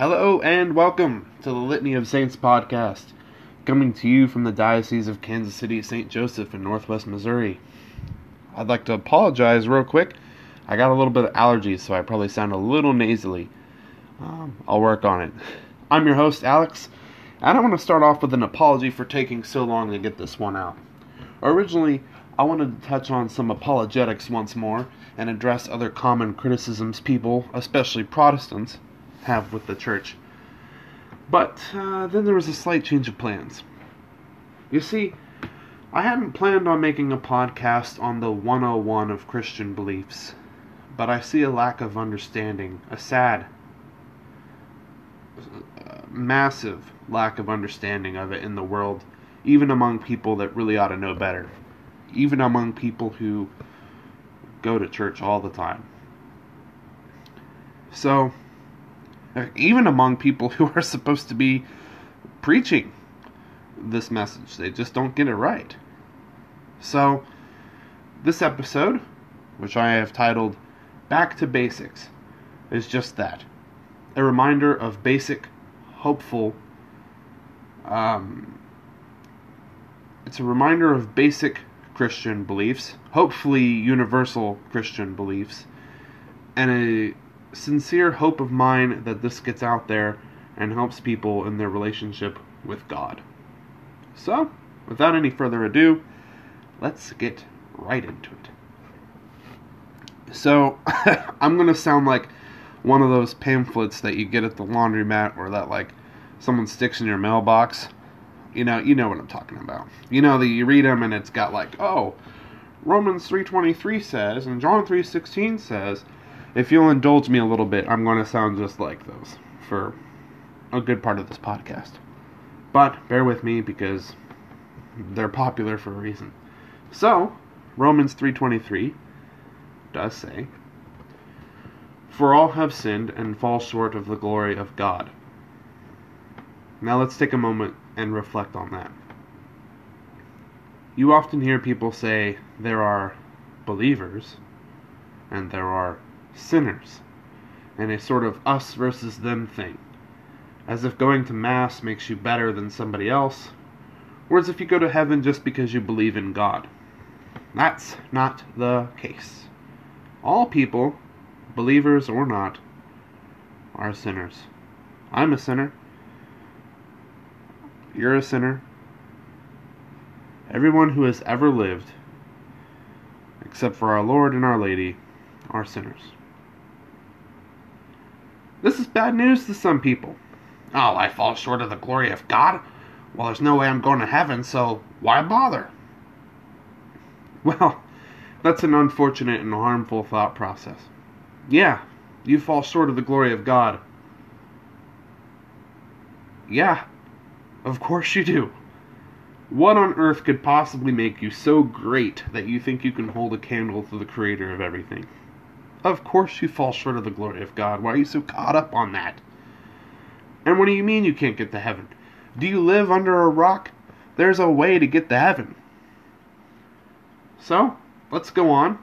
Hello and welcome to the Litany of Saints podcast, coming to you from the Diocese of Kansas City, St. Joseph in Northwest Missouri. I'd like to apologize real quick. I got a little bit of allergies, so I probably sound a little nasally. Um, I'll work on it. I'm your host, Alex, and I want to start off with an apology for taking so long to get this one out. Originally, I wanted to touch on some apologetics once more and address other common criticisms people, especially Protestants, have with the church. But uh, then there was a slight change of plans. You see, I hadn't planned on making a podcast on the 101 of Christian beliefs, but I see a lack of understanding, a sad, uh, massive lack of understanding of it in the world, even among people that really ought to know better, even among people who go to church all the time. So, even among people who are supposed to be preaching this message. They just don't get it right. So, this episode, which I have titled Back to Basics, is just that a reminder of basic, hopeful, um, it's a reminder of basic Christian beliefs, hopefully universal Christian beliefs, and a sincere hope of mine that this gets out there and helps people in their relationship with God. So, without any further ado, let's get right into it. So, I'm going to sound like one of those pamphlets that you get at the laundromat or that like someone sticks in your mailbox. You know, you know what I'm talking about. You know that you read them and it's got like, "Oh, Romans 3:23 says and John 3:16 says if you'll indulge me a little bit, I'm going to sound just like those for a good part of this podcast. But bear with me because they're popular for a reason. So, Romans 3:23 does say, "For all have sinned and fall short of the glory of God." Now let's take a moment and reflect on that. You often hear people say there are believers and there are sinners, and a sort of us versus them thing. As if going to Mass makes you better than somebody else, or as if you go to heaven just because you believe in God. That's not the case. All people, believers or not, are sinners. I'm a sinner. You're a sinner. Everyone who has ever lived, except for our Lord and Our Lady, are sinners. This is bad news to some people. Oh, I fall short of the glory of God? Well, there's no way I'm going to heaven, so why bother? Well, that's an unfortunate and harmful thought process. Yeah, you fall short of the glory of God. Yeah, of course you do. What on earth could possibly make you so great that you think you can hold a candle to the creator of everything? Of course you fall short of the glory of God. Why are you so caught up on that? And what do you mean you can't get to heaven? Do you live under a rock? There's a way to get to heaven. So, let's go on.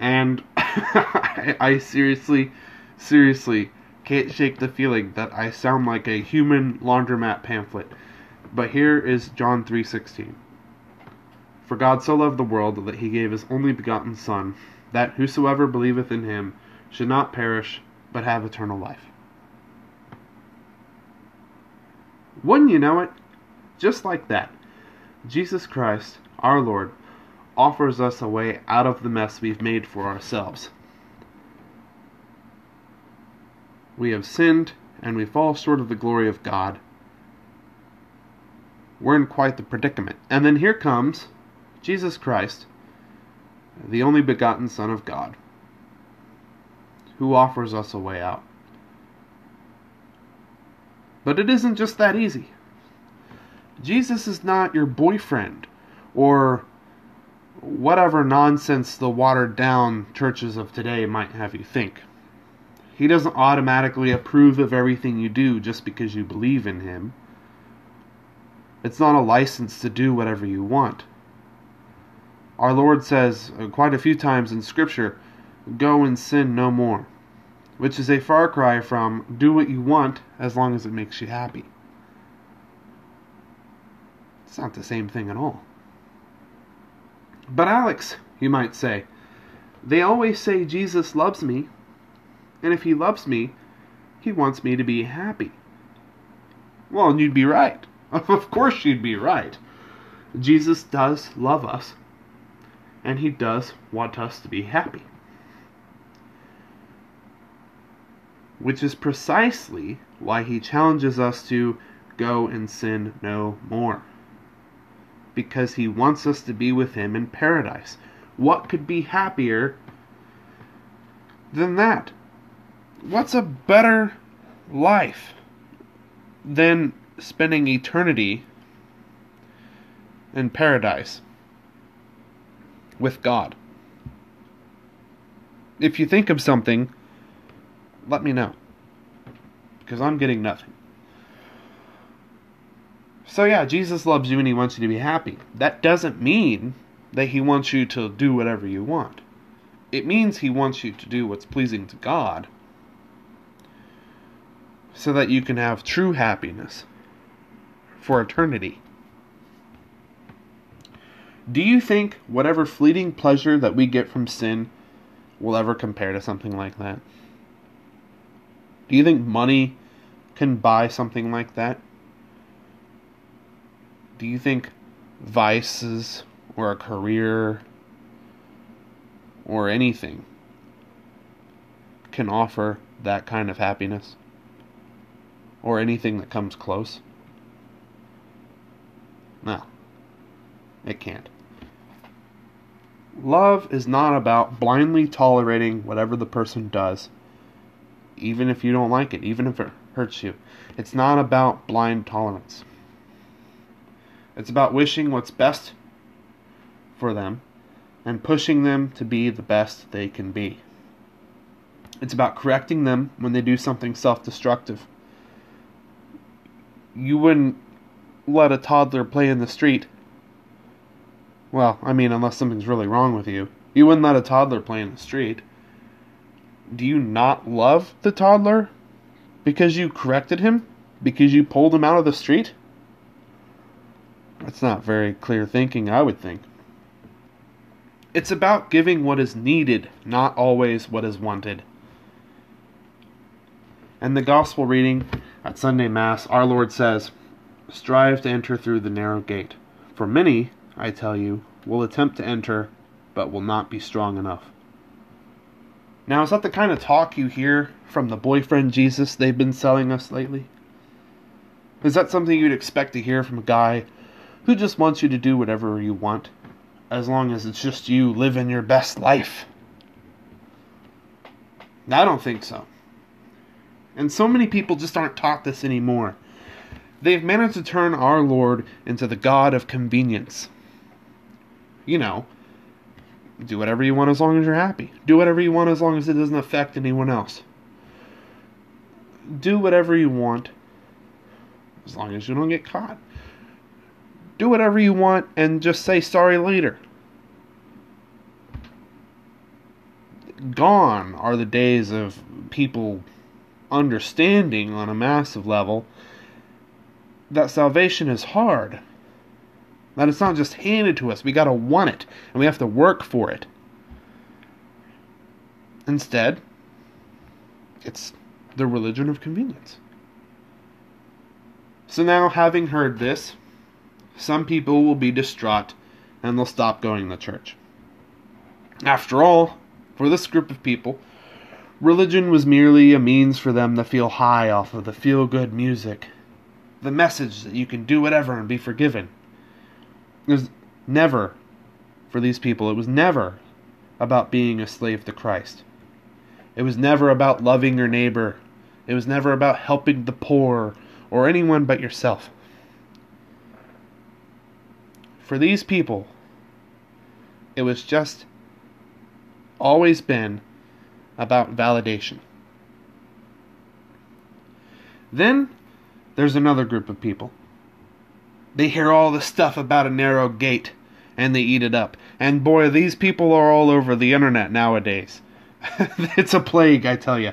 And I, I seriously, seriously can't shake the feeling that I sound like a human laundromat pamphlet. But here is John 3:16. For God so loved the world that he gave his only begotten son that whosoever believeth in him should not perish, but have eternal life. Wouldn't you know it? Just like that, Jesus Christ, our Lord, offers us a way out of the mess we've made for ourselves. We have sinned and we fall short of the glory of God. We're in quite the predicament. And then here comes Jesus Christ the only begotten Son of God, who offers us a way out. But it isn't just that easy. Jesus is not your boyfriend or whatever nonsense the watered down churches of today might have you think. He doesn't automatically approve of everything you do just because you believe in Him. It's not a license to do whatever you want. Our Lord says uh, quite a few times in Scripture, Go and sin no more. which is a far cry from do what you want as long as it makes you happy. It's not the same thing at all. But, Alex, you might say, they always say Jesus loves me, and if he loves me, he wants me to be happy. Well, and you'd be right. Of course, you'd be right. Jesus does love us, and he does want us to be happy. Which is precisely why he challenges us to go and sin no more. Because he wants us to be with him in paradise. What could be happier than that? What's a better life than spending eternity in paradise with God? If you think of something, let me know. Because I'm getting nothing. So, yeah, Jesus loves you and he wants you to be happy. That doesn't mean that he wants you to do whatever you want. It means he wants you to do what's pleasing to God so that you can have true happiness for eternity. Do you think whatever fleeting pleasure that we get from sin will ever compare to something like that? Do you think money can buy something like that? Do you think vices or a career or anything can offer that kind of happiness? Or anything that comes close? No, it can't. Love is not about blindly tolerating whatever the person does, even if you don't like it, even if it hurts you. It's not about blind tolerance. It's about wishing what's best for them and pushing them to be the best they can be. It's about correcting them when they do something self destructive. You wouldn't let a toddler play in the street. Well, I mean, unless something's really wrong with you. You wouldn't let a toddler play in the street. Do you not love the toddler because you corrected him? Because you pulled him out of the street? That's not very clear thinking, I would think. It's about giving what is needed, not always what is wanted. And the gospel reading at Sunday Mass, our Lord says, Strive to enter through the narrow gate. For many, I tell you, will attempt to enter, but will not be strong enough. Now, is that the kind of talk you hear from the boyfriend Jesus they've been selling us lately? Is that something you'd expect to hear from a guy who just wants you to do whatever you want, as long as it's just you living your best life? I don't think so. And so many people just aren't taught this anymore. They've managed to turn our Lord into the God of convenience. You know, do whatever you want as long as you're happy. Do whatever you want as long as it doesn't affect anyone else. Do whatever you want as long as you don't get caught. Do whatever you want and just say sorry later. Gone are the days of people understanding on a massive level that salvation is hard. That it's not just handed to us. We got to want it, and we have to work for it. Instead, it's the religion of convenience. So now, having heard this, some people will be distraught and they'll stop going to church. After all, for this group of people, religion was merely a means for them to feel high off of the feel good music, the message that you can do whatever and be forgiven. It was never, for these people, it was never about being a slave to Christ. It was never about loving your neighbor. It was never about helping the poor or anyone but yourself. For these people, it was just always been about validation. Then there's another group of people they hear all the stuff about a narrow gate and they eat it up. And boy, these people are all over the internet nowadays. it's a plague, I tell you.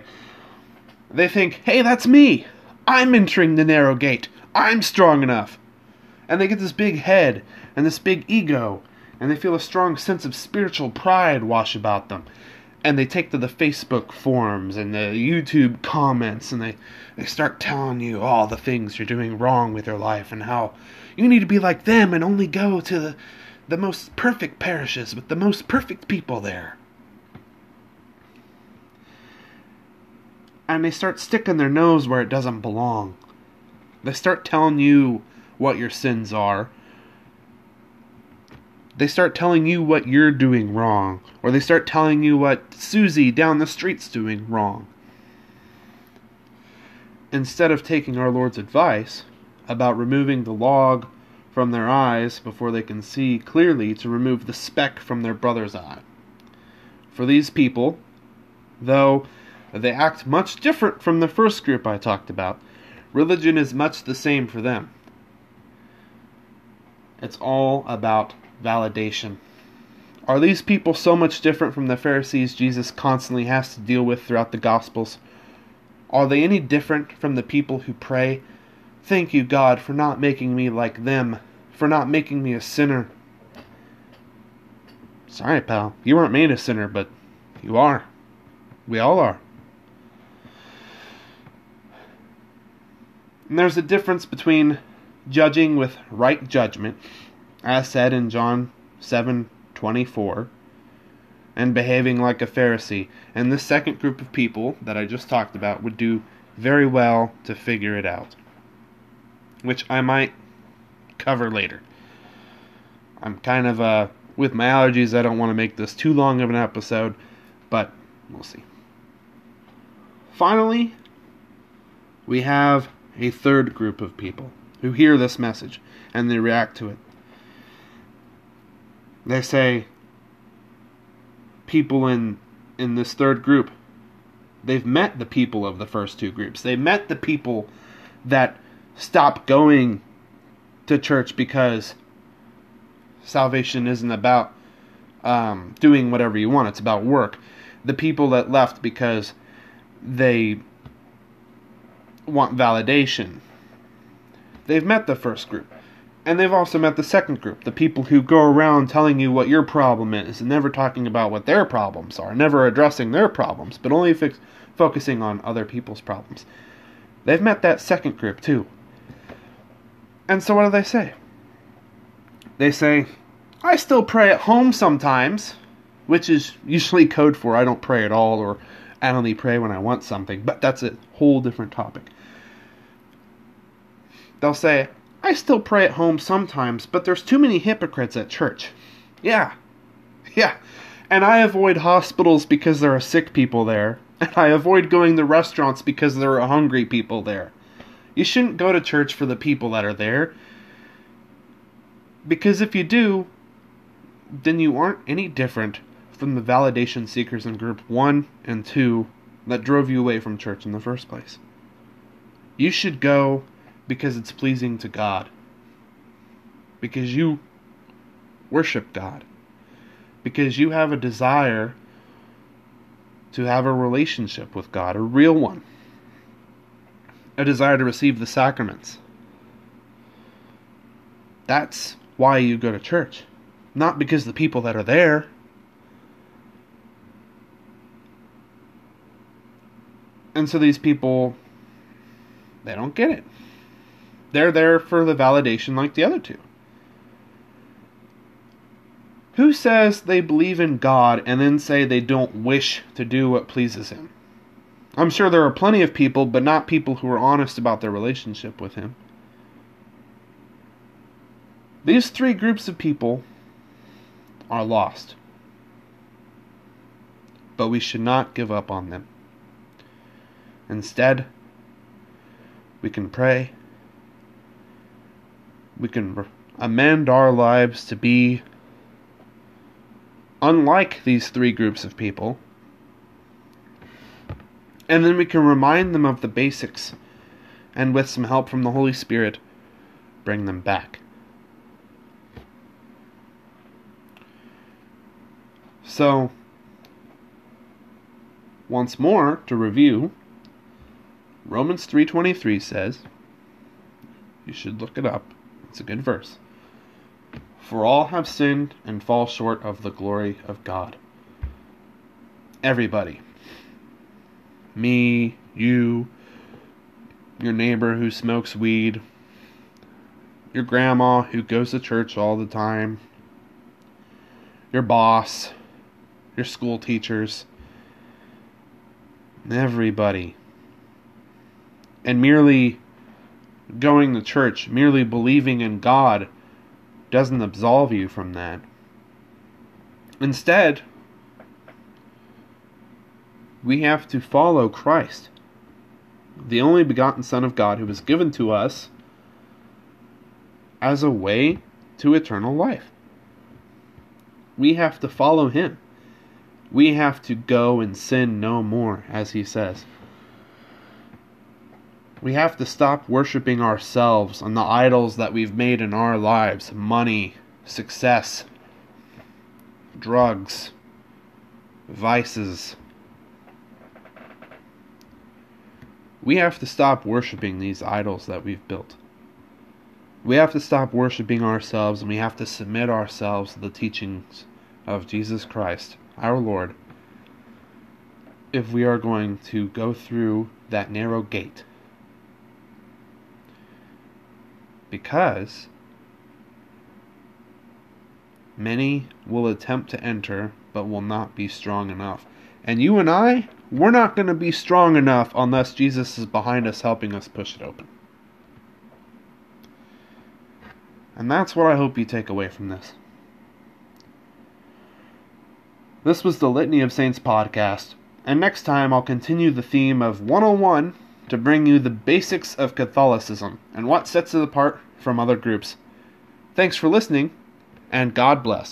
They think, hey, that's me. I'm entering the narrow gate. I'm strong enough. And they get this big head and this big ego, and they feel a strong sense of spiritual pride wash about them. And they take to the Facebook forums and the YouTube comments and they, they start telling you all the things you're doing wrong with your life and how you need to be like them and only go to the, the most perfect parishes with the most perfect people there. and they start sticking their nose where it doesn't belong. They start telling you what your sins are. They start telling you what you're doing wrong, or they start telling you what Susie down the street's doing wrong. Instead of taking our Lord's advice about removing the log from their eyes before they can see clearly to remove the speck from their brother's eye. For these people, though they act much different from the first group I talked about. Religion is much the same for them. It's all about validation. Are these people so much different from the Pharisees Jesus constantly has to deal with throughout the Gospels? Are they any different from the people who pray, Thank you, God, for not making me like them, for not making me a sinner? Sorry, pal, you weren't made a sinner, but you are. We all are. And there's a difference between judging with right judgment, as said in John 7:24, and behaving like a Pharisee. And this second group of people that I just talked about would do very well to figure it out, which I might cover later. I'm kind of uh with my allergies, I don't want to make this too long of an episode, but we'll see. Finally, we have a third group of people who hear this message and they react to it. They say people in in this third group they've met the people of the first two groups. They met the people that stop going to church because salvation isn't about um, doing whatever you want. It's about work. The people that left because they want validation. They've met the first group. And they've also met the second group, the people who go around telling you what your problem is and never talking about what their problems are, never addressing their problems, but only fix, focusing on other people's problems. They've met that second group too. And so what do they say? They say, I still pray at home sometimes, which is usually code for I don't pray at all or I only pray when I want something, but that's a whole different topic. They'll say, I still pray at home sometimes, but there's too many hypocrites at church. Yeah. Yeah. And I avoid hospitals because there are sick people there. And I avoid going to restaurants because there are hungry people there. You shouldn't go to church for the people that are there. Because if you do, then you aren't any different from the validation seekers in group 1 and 2 that drove you away from church in the first place. You should go because it's pleasing to God. Because you worship God. Because you have a desire to have a relationship with God, a real one. A desire to receive the sacraments. That's why you go to church. Not because the people that are there And so these people, they don't get it. They're there for the validation like the other two. Who says they believe in God and then say they don't wish to do what pleases Him? I'm sure there are plenty of people, but not people who are honest about their relationship with Him. These three groups of people are lost. But we should not give up on them. Instead, we can pray. We can amend our lives to be unlike these three groups of people. And then we can remind them of the basics and with some help from the Holy Spirit, bring them back. So, once more, to review, Romans 3:23 says, you should look it up. It's a good verse. For all have sinned and fall short of the glory of God. Everybody. Me, you, your neighbor who smokes weed, your grandma who goes to church all the time, your boss, your school teachers, everybody. And merely going to church, merely believing in God, doesn't absolve you from that. Instead, we have to follow Christ, the only begotten Son of God who was given to us as a way to eternal life. We have to follow him. We have to go and sin no more, as he says. We have to stop worshiping ourselves and the idols that we've made in our lives money, success, drugs, vices. We have to stop worshiping these idols that we've built. We have to stop worshiping ourselves and we have to submit ourselves to the teachings of Jesus Christ, our Lord, if we are going to go through that narrow gate. Because many will attempt to enter but will not be strong enough. And you and I, we're not going to be strong enough unless Jesus is behind us helping us push it open. And that's what I hope you take away from this. This was the Litany of Saints podcast, and next time I'll continue the theme of 101 to bring you the basics of Catholicism and what sets it apart from other groups. Thanks for listening, and God bless.